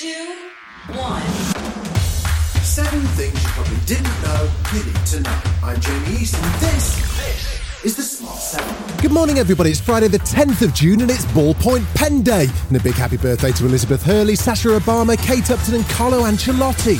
Two, one. Seven things you probably didn't know you need to know. I'm Jamie East, and this, is the Smart Seven. Good morning, everybody. It's Friday, the 10th of June, and it's Ballpoint Pen Day. And a big happy birthday to Elizabeth Hurley, Sasha Obama, Kate Upton, and Carlo Ancelotti.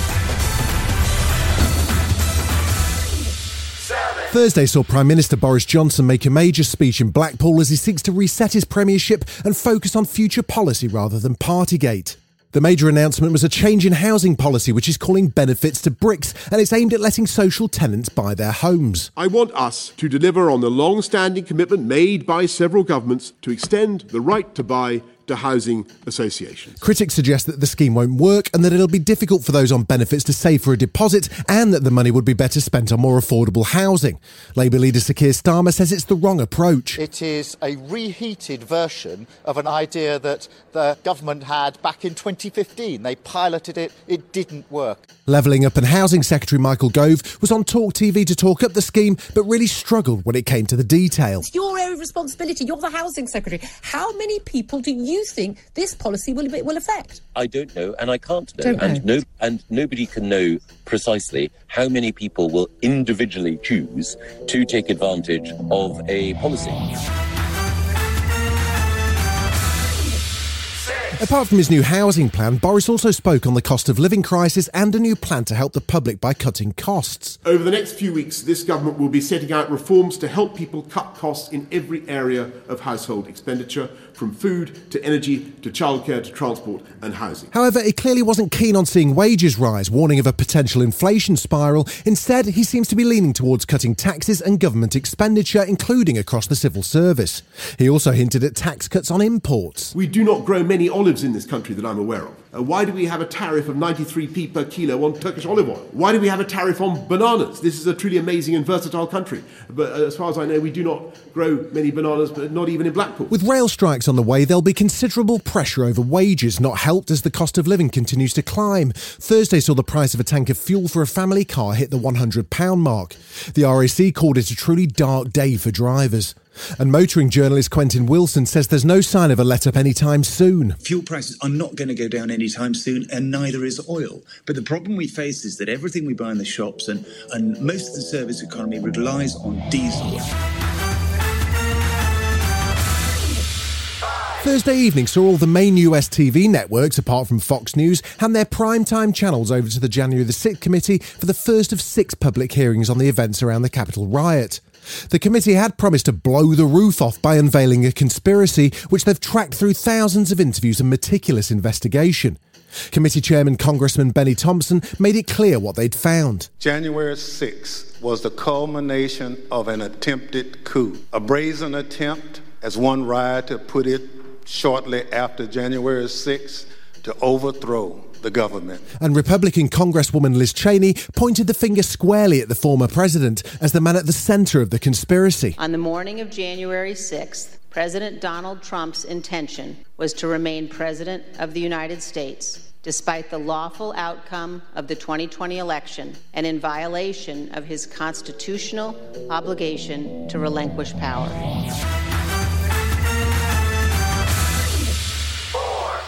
Thursday saw Prime Minister Boris Johnson make a major speech in Blackpool as he seeks to reset his premiership and focus on future policy rather than Partygate. The major announcement was a change in housing policy, which is calling benefits to bricks, and it's aimed at letting social tenants buy their homes. I want us to deliver on the long standing commitment made by several governments to extend the right to buy to housing associations. Critics suggest that the scheme won't work and that it'll be difficult for those on benefits to save for a deposit and that the money would be better spent on more affordable housing. Labour leader Sir Keir Starmer says it's the wrong approach. It is a reheated version of an idea that the government had back in 2015. They piloted it, it didn't work. Levelling Up and Housing Secretary Michael Gove was on Talk TV to talk up the scheme but really struggled when it came to the detail. It's your area of responsibility. You're the housing secretary. How many people do you think this policy will, will affect? I don't know, and I can't know, Don't and know. no, and nobody can know precisely how many people will individually choose to take advantage of a policy. Apart from his new housing plan, Boris also spoke on the cost of living crisis and a new plan to help the public by cutting costs. Over the next few weeks, this government will be setting out reforms to help people cut costs in every area of household expenditure, from food to energy to childcare to transport and housing. However, he clearly wasn't keen on seeing wages rise, warning of a potential inflation spiral. Instead, he seems to be leaning towards cutting taxes and government expenditure, including across the civil service. He also hinted at tax cuts on imports. We do not grow many olives in this country that I'm aware of. Uh, why do we have a tariff of 93p per kilo on Turkish olive oil? Why do we have a tariff on bananas? This is a truly amazing and versatile country. But uh, as far as I know, we do not grow many bananas, but not even in Blackpool. With rail strikes on the way, there'll be considerable pressure over wages, not helped as the cost of living continues to climb. Thursday saw the price of a tank of fuel for a family car hit the £100 mark. The RAC called it a truly dark day for drivers. And motoring journalist Quentin Wilson says there's no sign of a let up anytime soon. Fuel prices are not going to go down anytime soon, and neither is oil. But the problem we face is that everything we buy in the shops and, and most of the service economy relies on diesel. Thursday evening saw all the main US TV networks, apart from Fox News, hand their primetime channels over to the January the 6th committee for the first of six public hearings on the events around the Capitol riot. The committee had promised to blow the roof off by unveiling a conspiracy, which they've tracked through thousands of interviews and meticulous investigation. Committee Chairman Congressman Bennie Thompson made it clear what they'd found. January 6th was the culmination of an attempted coup, a brazen attempt, as one rioter put it shortly after January 6th, to overthrow the government. And Republican Congresswoman Liz Cheney pointed the finger squarely at the former president as the man at the centre of the conspiracy. On the morning of January 6th, President Donald Trump's intention was to remain President of the United States despite the lawful outcome of the 2020 election and in violation of his constitutional obligation to relinquish power.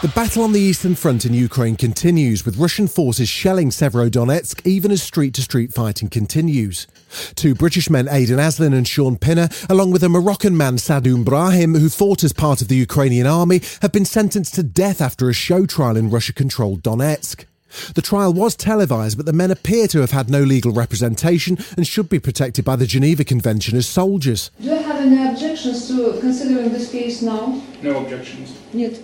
The battle on the eastern front in Ukraine continues, with Russian forces shelling Severodonetsk even as street to street fighting continues. Two British men, Aidan Aslin and Shaun Pinner, along with a Moroccan man, Sadoun Brahim, who fought as part of the Ukrainian army, have been sentenced to death after a show trial in Russia controlled Donetsk. The trial was televised, but the men appear to have had no legal representation and should be protected by the Geneva Convention as soldiers. Do you have any objections to considering this case now? No objections.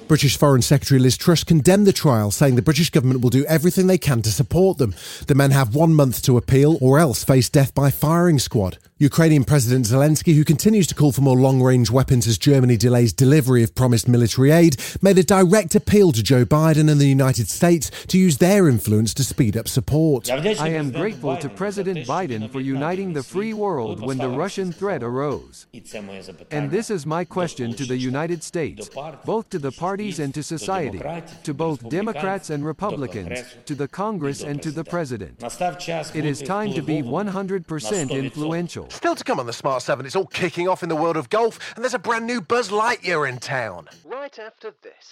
British Foreign Secretary Liz Truss condemned the trial, saying the British government will do everything they can to support them. The men have one month to appeal or else face death by firing squad. Ukrainian President Zelensky, who continues to call for more long range weapons as Germany delays delivery of promised military aid, made a direct appeal to Joe Biden and the United States to use their influence to speed up support. I am grateful to President Biden for uniting the free world when the Russian threat arose. And this is my question to the United States, both to the parties and to society, to both Democrats and Republicans, to the Congress and to the President. It is time to be 100% influential. Still to come on the Smart 7, it's all kicking off in the world of golf, and there's a brand new Buzz Lightyear in town. Right after this.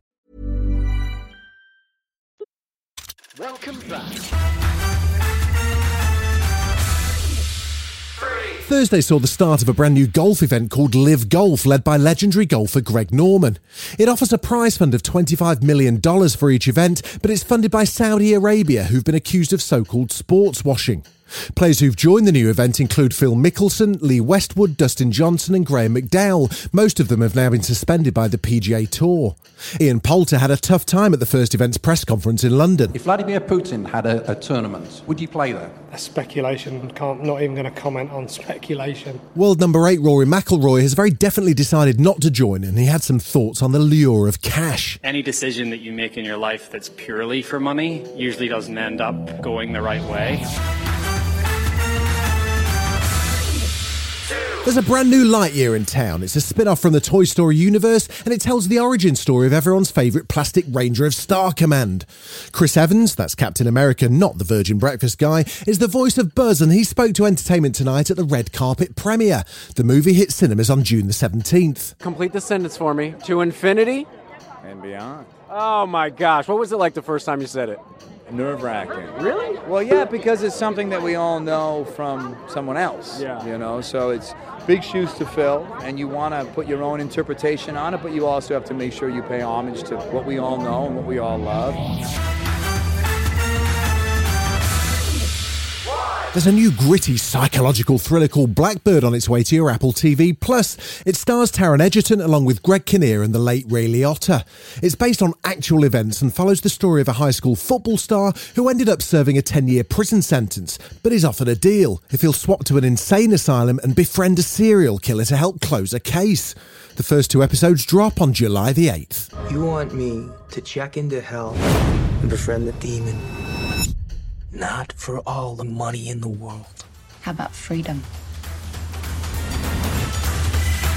Welcome back. Thursday saw the start of a brand new golf event called LIV Golf, led by legendary golfer Greg Norman. It offers a prize fund of $25 million for each event, but it's funded by Saudi Arabia, who've been accused of so called sports washing. Players who've joined the new event include Phil Mickelson, Lee Westwood, Dustin Johnson, and Graham McDowell. Most of them have now been suspended by the PGA Tour. Ian Poulter had a tough time at the first event's press conference in London. If Vladimir Putin had a, a tournament, would you play there? That's speculation. Can't, not even going to comment on speculation. World number eight Rory McIlroy has very definitely decided not to join, and he had some thoughts on the lure of cash. Any decision that you make in your life that's purely for money usually doesn't end up going the right way. There's a brand new Lightyear in town. It's a spin off from the Toy Story universe and it tells the origin story of everyone's favourite plastic ranger of Star Command. Chris Evans, that's Captain America, not the Virgin Breakfast guy, is the voice of Buzz and he spoke to Entertainment Tonight at the red carpet premiere. The movie hit cinemas on June the 17th. Complete the sentence for me. To infinity and beyond. Oh my gosh, what was it like the first time you said it? Nerve wracking. Really? Well, yeah, because it's something that we all know from someone else. Yeah. You know, so it's big shoes to fill, and you want to put your own interpretation on it, but you also have to make sure you pay homage to what we all know and what we all love. There's a new gritty psychological thriller called Blackbird on its way to your Apple TV. Plus, it stars Taron Egerton along with Greg Kinnear and the late Ray Liotta. It's based on actual events and follows the story of a high school football star who ended up serving a 10 year prison sentence, but is offered a deal if he'll swap to an insane asylum and befriend a serial killer to help close a case. The first two episodes drop on July the 8th. You want me to check into hell and befriend the demon? Not for all the money in the world. How about freedom?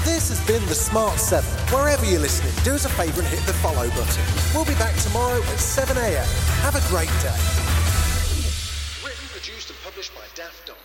This has been The Smart 7. Wherever you're listening, do us a favour and hit the follow button. We'll be back tomorrow at 7am. Have a great day. Written, produced, and published by Daft Doris.